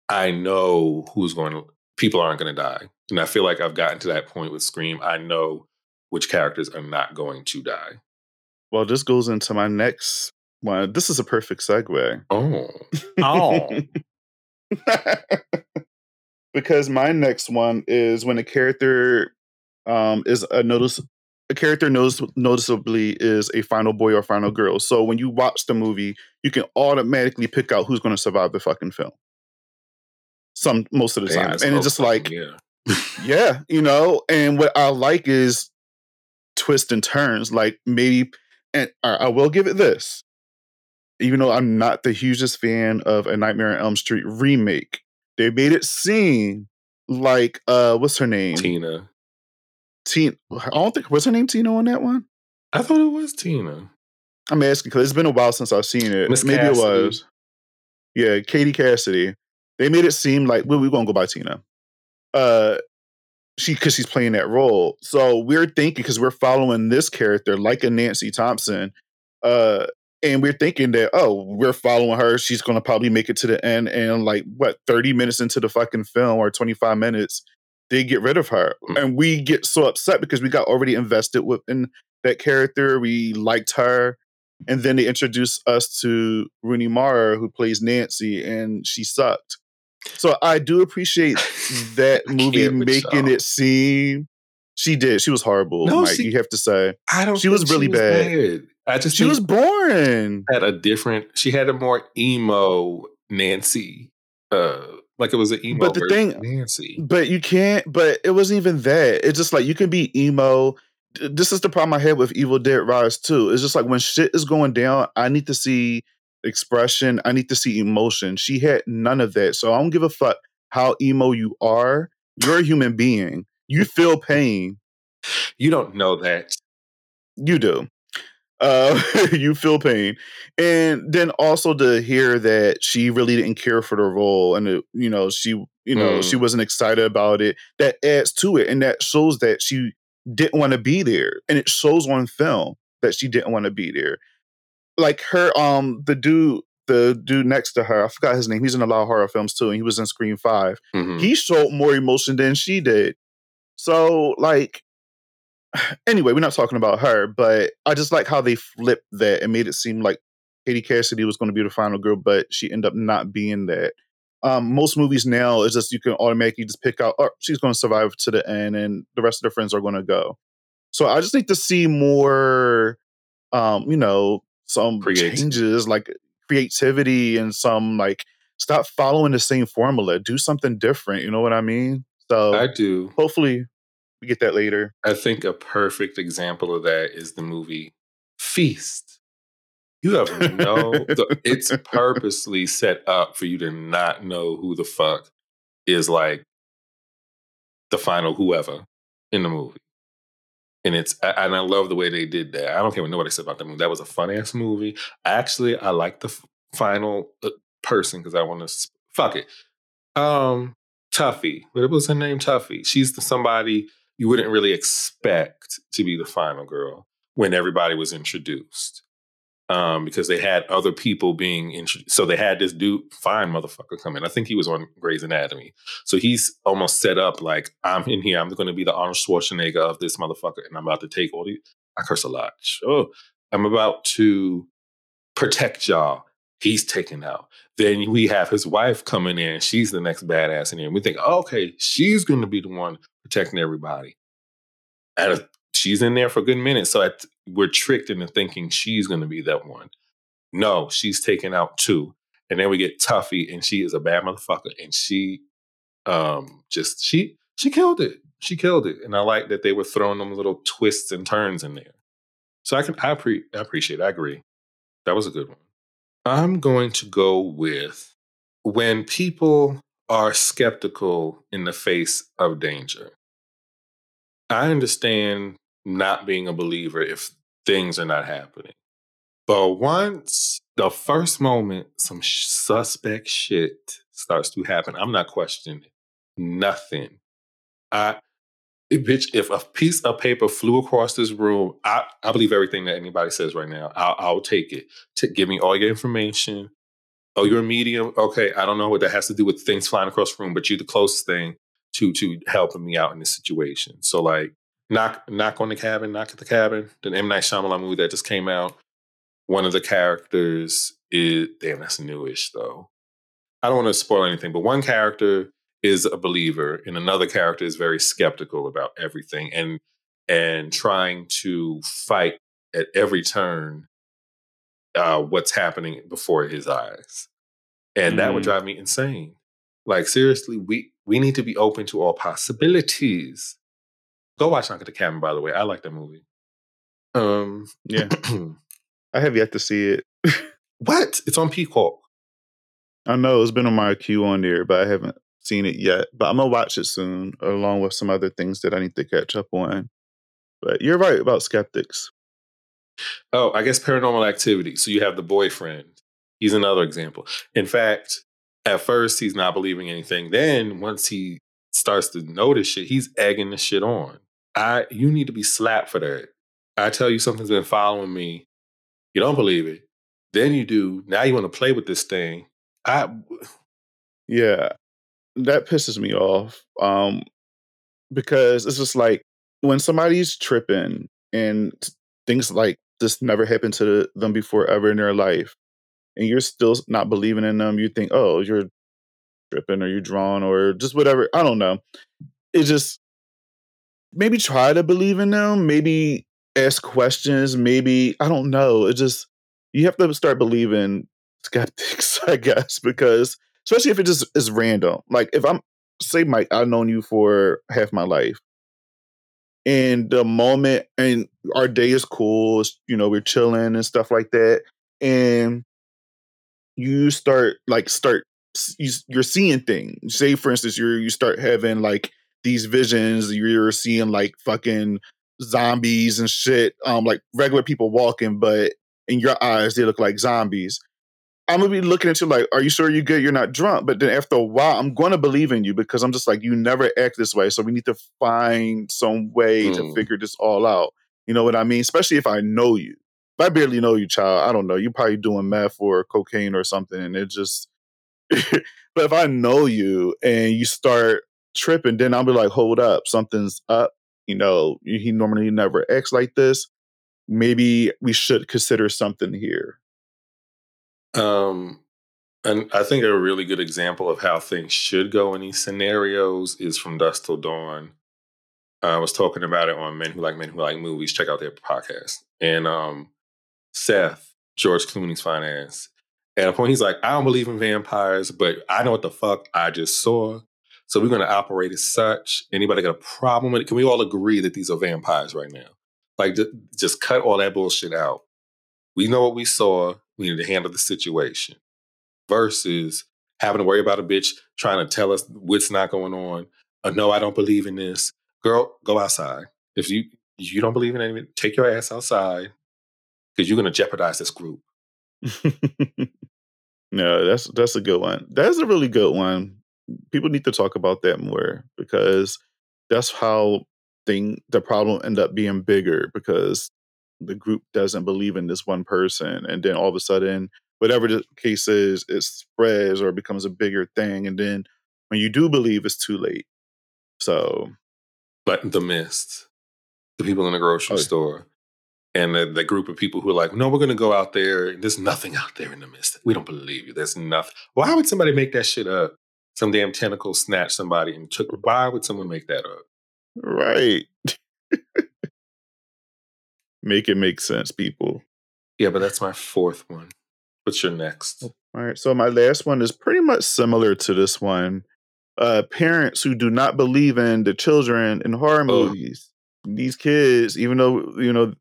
I know who's going to people aren't going to die. And I feel like I've gotten to that point with Scream. I know which characters are not going to die. Well, this goes into my next one. This is a perfect segue. Oh. Oh. because my next one is when a character um, is a notice a character notice, noticeably is a final boy or final girl. So when you watch the movie, you can automatically pick out who's going to survive the fucking film. Some most of the Damn, time, and it's just like yeah. yeah, you know, and what I like is twists and turns. Like maybe, and I I will give it this, even though I'm not the hugest fan of a Nightmare on Elm Street remake, they made it seem like uh, what's her name? Tina. Tina. I don't think was her name Tina on that one. I thought it was Tina. I'm asking because it's been a while since I've seen it. Miss Maybe Cassidy. it was. Yeah, Katie Cassidy. They made it seem like well, we're gonna go by Tina. Uh she because she's playing that role. So we're thinking because we're following this character like a Nancy Thompson. Uh and we're thinking that, oh, we're following her. She's gonna probably make it to the end. And like what, 30 minutes into the fucking film or 25 minutes, they get rid of her. Mm. And we get so upset because we got already invested within that character. We liked her. And then they introduce us to Rooney Mara, who plays Nancy, and she sucked. So I do appreciate that movie making y'all. it seem she did. She was horrible, No, Mike. she- you have to say. I don't. She was really bad. I just She was boring. had a different. She had a more emo Nancy. Uh, like it was an emo. But the thing- Nancy. But you can't, but it wasn't even that. It's just like you can be emo. This is the problem I had with Evil Dead Rise too. It's just like when shit is going down, I need to see expression. I need to see emotion. She had none of that. So I don't give a fuck how emo you are. You're a human being. You feel pain. You don't know that. You do. Uh, you feel pain, and then also to hear that she really didn't care for the role, and it, you know she, you know, Mm. she wasn't excited about it. That adds to it, and that shows that she didn't want to be there, and it shows on film that she didn't want to be there. Like her, um, the dude, the dude next to her, I forgot his name. He's in a lot of horror films too, and he was in Scream Five Mhm. he showed more emotion than she did. So, like, anyway, we're not talking about her, but I just like how they flipped that and made it seem like Katie Cassidy was going to be the final girl, but she ended up not being that. Um, most movies now is just you can automatically just pick out, oh, she's going to survive to the end, and the rest of the friends are going to go. So I just need to see more, um, you know, some changes like creativity and some like stop following the same formula. Do something different. You know what I mean? So I do. hopefully we get that later. I think a perfect example of that is the movie Feast. You have no, the, it's purposely set up for you to not know who the fuck is like the final whoever in the movie. And it's and I love the way they did that. I don't care what nobody said about that movie. That was a fun ass movie. Actually, I like the final uh, person because I want to fuck it. Um, Tuffy. What was her name? Tuffy. She's the somebody you wouldn't really expect to be the final girl when everybody was introduced. Um, because they had other people being introduced. So they had this dude, fine motherfucker, come in. I think he was on Grey's Anatomy. So he's almost set up like, I'm in here, I'm going to be the Arnold Schwarzenegger of this motherfucker, and I'm about to take all the, I curse a lot. Oh, I'm about to protect y'all. He's taken out. Then we have his wife coming in. She's the next badass in here. And we think, oh, okay, she's going to be the one protecting everybody. And she's in there for a good minute. So at, we're tricked into thinking she's going to be that one. No, she's taken out too. And then we get Tuffy, and she is a bad motherfucker. And she um just she she killed it. She killed it. And I like that they were throwing them little twists and turns in there. So I can I, pre- I appreciate it. I agree. That was a good one. I'm going to go with when people are skeptical in the face of danger. I understand not being a believer if things are not happening. But once the first moment some suspect shit starts to happen, I'm not questioning nothing. I, eh, bitch, if a piece of paper flew across this room, I, I believe everything that anybody says right now. I'll, I'll take it. To give me all your information. Oh, you're a medium. Okay, I don't know what that has to do with things flying across the room, but you're the closest thing to to helping me out in this situation. So like, knock knock on the cabin, knock at the cabin. The M Night Shyamalan movie that just came out. One of the characters is damn. That's newish though. I don't want to spoil anything, but one character is a believer and another character is very skeptical about everything and and trying to fight at every turn uh, what's happening before his eyes and mm. that would mm-hmm. drive me insane like seriously we we need to be open to all possibilities go watch knock at the cabin by the way i like that movie um yeah i have yet to see it what it's on peacock i know it's been on my queue on there but i haven't seen it yet, but I'm gonna watch it soon, along with some other things that I need to catch up on. But you're right about skeptics. Oh, I guess paranormal activity. So you have the boyfriend. He's another example. In fact, at first he's not believing anything. Then once he starts to notice shit, he's egging the shit on. I you need to be slapped for that. I tell you something's been following me. You don't believe it. Then you do. Now you want to play with this thing. I yeah, that pisses me off um, because it's just like when somebody's tripping and things like this never happened to them before ever in their life and you're still not believing in them you think oh you're tripping or you're drawn or just whatever i don't know it just maybe try to believe in them maybe ask questions maybe i don't know it just you have to start believing skeptics i guess because especially if it just is random. Like if I'm say Mike, I've known you for half my life. And the moment and our day is cool, you know, we're chilling and stuff like that. And you start like start you, you're seeing things. Say for instance, you you start having like these visions, you're seeing like fucking zombies and shit, um, like regular people walking, but in your eyes they look like zombies. I'm gonna be looking at you like, "Are you sure you're good? You're not drunk." But then after a while, I'm to believe in you because I'm just like, you never act this way. So we need to find some way mm. to hmm. figure this all out. You know what I mean? Especially if I know you. I barely know you, child, I don't know. You're probably doing meth or cocaine or something, and it just. but if I know you and you start tripping, then I'll be like, "Hold up, something's up." You know, he normally never acts like this. Maybe we should consider something here um, and I think a really good example of how things should go in these scenarios is from Dusk Till Dawn. I was talking about it on Men Who Like Men Who Like Movies. Check out their podcast. And um, Seth, George Clooney's finance, At a point, he's like, I don't believe in vampires, but I know what the fuck I just saw. So we're going to operate as such. Anybody got a problem with it? Can we all agree that these are vampires right now? Like, ju- just cut all that bullshit out. We know what we saw. We need to handle the situation. Versus having to worry about a bitch trying to tell us what's not going on. Or no, I don't believe in this. Girl, go outside. If you you don't believe in anything, take your ass outside because you're going to jeopardize this group. no, that's that's a good one. That's a really good one. People need to talk about that more because that's how thing the problem end up being bigger because the group doesn't believe in this one person and then all of a sudden whatever the case is it spreads or becomes a bigger thing and then when you do believe it's too late so But the mist, the people in the grocery Oh. store, and the, the group of people who are like, no, we're going to go out there. There's nothing out there in the mist. We don't believe you. There's nothing. Why would somebody make that shit up? Some damn tentacle snatched somebody and took. Why would someone make that up? right make it make sense people Yeah, but that's my fourth one. What's your next? All right. So my last one is pretty much similar to this one. Uh parents who do not believe in the children in horror Oh. movies. These kids, even though, you know,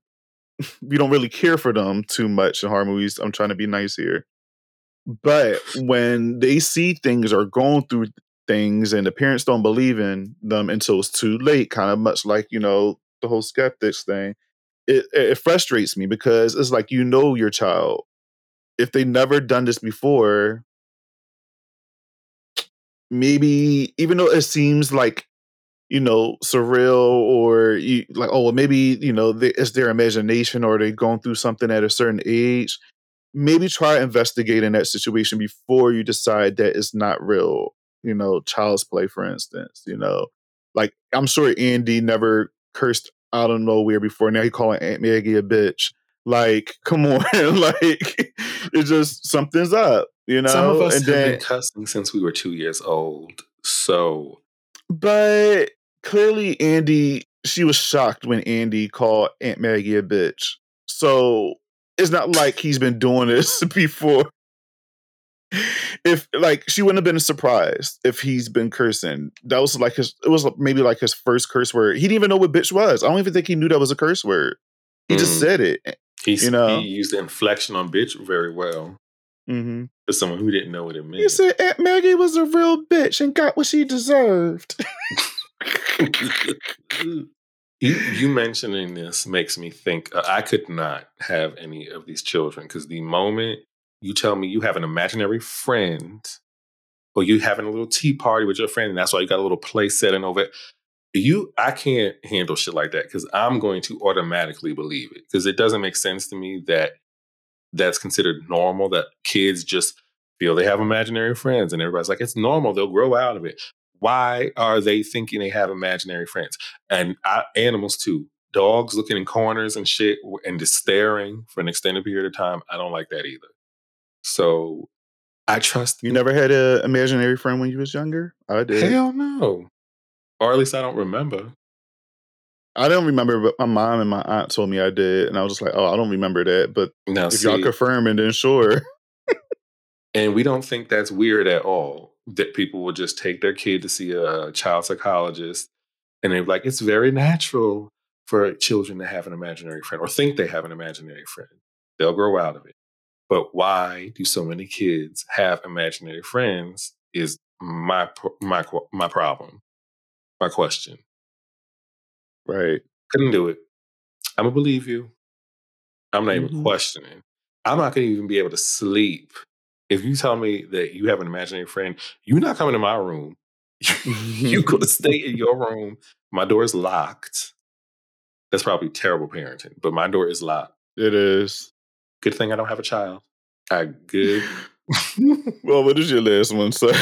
we don't really care for them too much in horror movies. I'm trying to be nice here. But when they see things or going through things and the parents don't believe in them until it's too late, kind of much like, you know, the whole skeptics thing, it, it frustrates me because it's like you know your child if they never done this before, maybe even though it seems like you know surreal or you, like oh well maybe you know they, it's their imagination or they're going through something at a certain age. Maybe try investigating that situation before you decide that it's not real you know child's play for instance you know? Like i'm sure andy never cursed out of nowhere before. Now he calling aunt maggie a bitch. Like come on like it's just something's up you know Some of us and have then been cussing since we were two years old. So but clearly Andy, she was shocked when Andy called Aunt Maggie a bitch. So it's not like he's been doing this before. If like she wouldn't have been surprised if he's been cursing. That was like his it was maybe like his first curse word. He didn't even know what bitch was. I don't even think he knew that was a curse word. He just Mm. said it. he's, You know? he used the inflection on bitch very well Mm-hmm. For someone who didn't know what it meant. You said Aunt Maggie was a real bitch and got what she deserved. you, you mentioning this makes me think uh, I could not have any of these children because the moment you tell me you have an imaginary friend or you having a little tea party with your friend and that's why you got a little play setting over it, you I can't handle shit like that because I'm going to automatically believe it because it doesn't make sense to me that that's considered normal that kids just feel they have imaginary friends and everybody's like it's normal they'll grow out of it. Why are they thinking they have imaginary friends? And I, animals too. Dogs looking in corners and shit and just staring for an extended period of time i don't like that either. So i trust You never had an imaginary friend when you was younger? I did. hell no. Or at least i don't remember I don't remember, but my mom and my aunt told me I did, and I was just like, "Oh, I don't remember that." But now if y'all see, confirm, and then sure. and we don't think that's weird at all that people will just take their kid to see a uh, child psychologist and they're like it's very natural for children to have an imaginary friend or think they have an imaginary friend they'll grow out of it but why do so many kids have imaginary friends is my my my problem my question Right. couldn't do it. I'm gonna believe you. I'm not even Mhm. questioning. I'm not gonna even be able to sleep. If you tell me that you have an imaginary friend you're not coming to my room. You go to stay in your room. My door is locked. That's probably terrible parenting but my door is locked. It is. good thing i don't have a child. I good well, what is your last one, sir?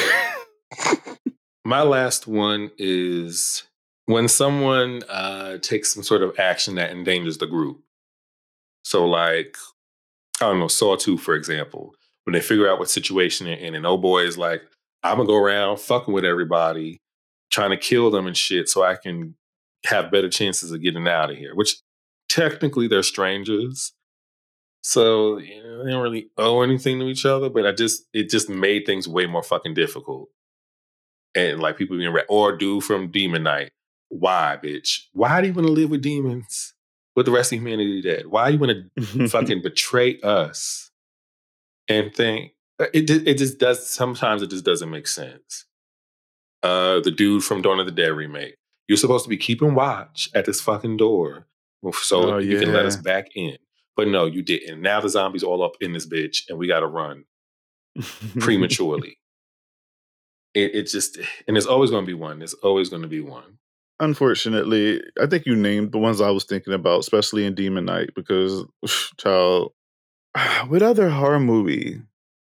my last one is when someone uh, takes some sort of action that endangers the group. So, like, I don't know, Saw 2, for example, when they figure out what situation they're in, and oh boy is like, I'm gonna go around fucking with everybody, trying to kill them and shit so I can have better chances of getting out of here, which technically they're strangers. So you know, they don't really owe anything to each other, but I just it just made things way more fucking difficult. And like people being re- or dude from Demon Knight. Why, bitch? Why do you want to live with demons? With the rest of humanity dead? Why do you want to fucking betray us? And think uh, it it just does sometimes it just doesn't make sense. Uh the dude from Dawn of the Dead remake. You're supposed to be keeping watch at this fucking door so Oh, you can let us back in. But no, you didn't. Now the zombies all up in this bitch and we gotta run prematurely. it, it just and there's always gonna be one. There's always gonna be one. Unfortunately, I think you named the ones I was thinking about, especially in Demon Knight, because child, what other horror movie?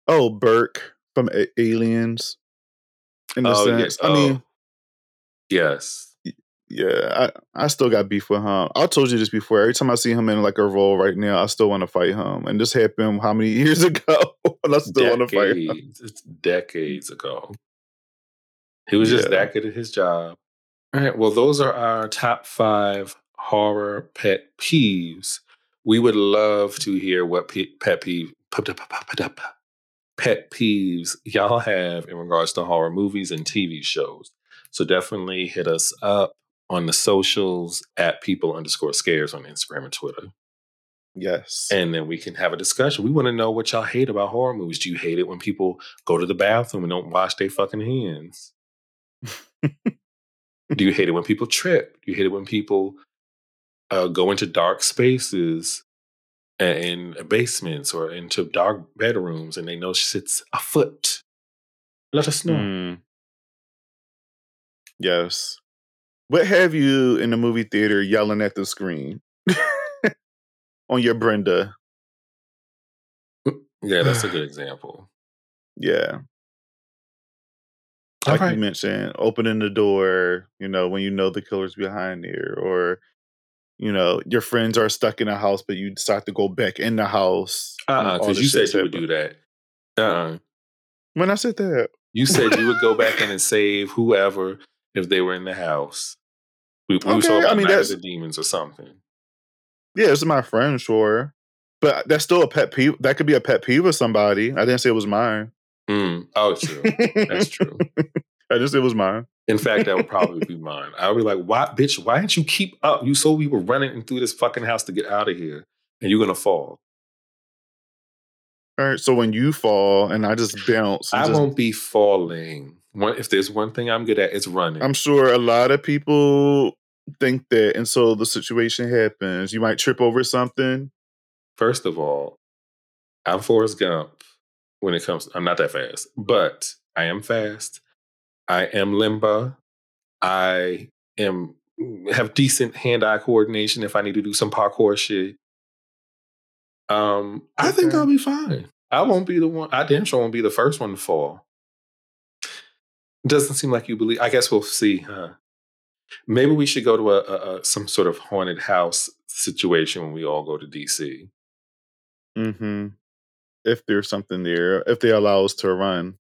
Oh, Burke from A- Aliens. In a Oh, yeah. sense, I oh. mean, Oh. Yes. yeah, I, I still got beef with him. I told you this before. Every time I see him in like a role right now, I still want to fight him. And this happened how many years ago? and I still want to fight him. It's decades ago. He was just that good at his job. All right. Well, those are our top five horror pet peeves. We would love to hear what pe- pet peeve pet peeves y'all have in regards to horror movies and TV shows. So definitely hit us up on the socials at people underscore scares on Instagram and Twitter. Yes. And then we can have a discussion. We want to know what y'all hate about horror movies. Do you hate it when people go to the bathroom and don't wash their fucking hands? Do you hate it when people trip? Do you hate it when people uh, go into dark spaces a- in basements or into dark bedrooms and they know shit's afoot? Let us know. Mm. Yes. What have you in the movie theater yelling at the screen on your Brenda? Yeah, that's a good example. Yeah. Like right. you mentioned, opening the door, you know, when you know the killer's behind there, or, you know, your friends are stuck in a house, but you decide to go back in the house. Uh uh all because you said you would do that. Uh uh When I said that, You said you would go back in and save whoever if they were in the house. We, we Okay, about I mean, that's- the Demons or something. yeah, it's my friend, sure. But that's still a pet peeve. That could be a pet peeve of somebody. I didn't say it was mine. Mm. Oh, true. That's true. I just it was mine. In fact, that would probably be mine. I would be like, "Why, bitch? Why didn't you keep up? You saw we were running through this fucking house to get out of here, and you're gonna fall. All right. So when you fall and I just bounce, I just- won't be falling. One, if there's one thing I'm good at, it's running. I'm sure a lot of people think that, and so the situation happens. You might trip over something. First of all, I'm Forrest Gump when it comes. I'm not that fast, but I am fast. I am limber. I am have decent hand-eye coordination if I need to do some parkour shit. Um, I think I'll be fine. I won't be the one. I damn sure won't be the first one to fall. Doesn't seem like you believe. I guess we'll see, huh? Maybe we should go to a, a, a some sort of haunted house situation when we all go to DC. Mm-hmm. If there's something there, if they allow us to run.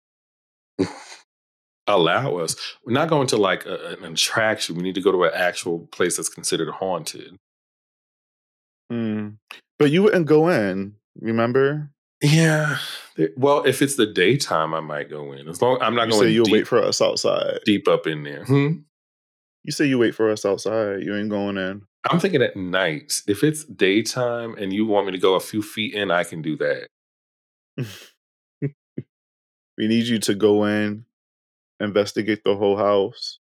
allow us. We're not going to like a, an attraction. We need to go to an actual place that's considered haunted. Mm. But you wouldn't go in, remember? Yeah. Well, if it's the daytime, I might go in. As long I'm not You going say you'll deep, wait for us outside. deep up in there. Hmm? You say you wait for us outside. You ain't going in. I'm thinking at night. If it's daytime and you want me to go a few feet in, I can do that. We need you to go in, investigate the whole house.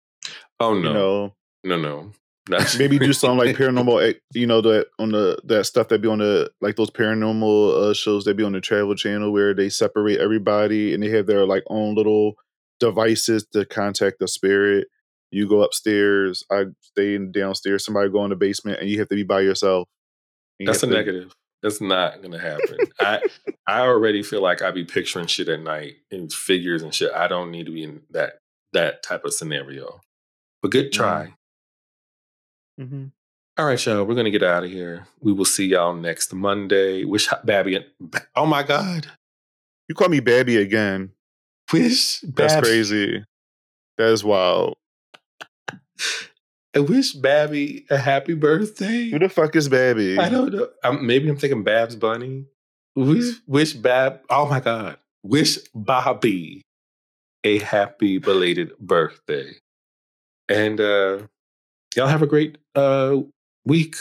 Oh no, You know, no, no. That's- maybe do something like paranormal. You know that on the that stuff that be on the like those paranormal uh, shows that be on the Travel Channel where they separate everybody and they have their like own little devices to contact the spirit. You go upstairs. I stay in downstairs. Somebody go in the basement, and you have to be by yourself. You That's a to- negative. That's not gonna happen. I I already feel like I be picturing shit at night and figures and shit. I don't need to be in that that type of scenario. But good try. Mm-hmm. All right, y'all. We're gonna get out of here. We will see y'all next Monday. Wish Babby. Oh my God. You call me Babby again. Wish That's crazy. That is wild. I wish Babby a happy birthday. Who the fuck is Babby? I don't know. Um, maybe I'm thinking Babs Bunny. Wish, wish Bab. Oh my God. Wish Bobby a happy belated birthday. And uh, y'all have a great uh, week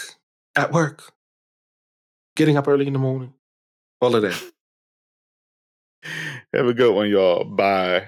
at work. Getting up early in the morning. All of that. Have a good one, y'all. Bye.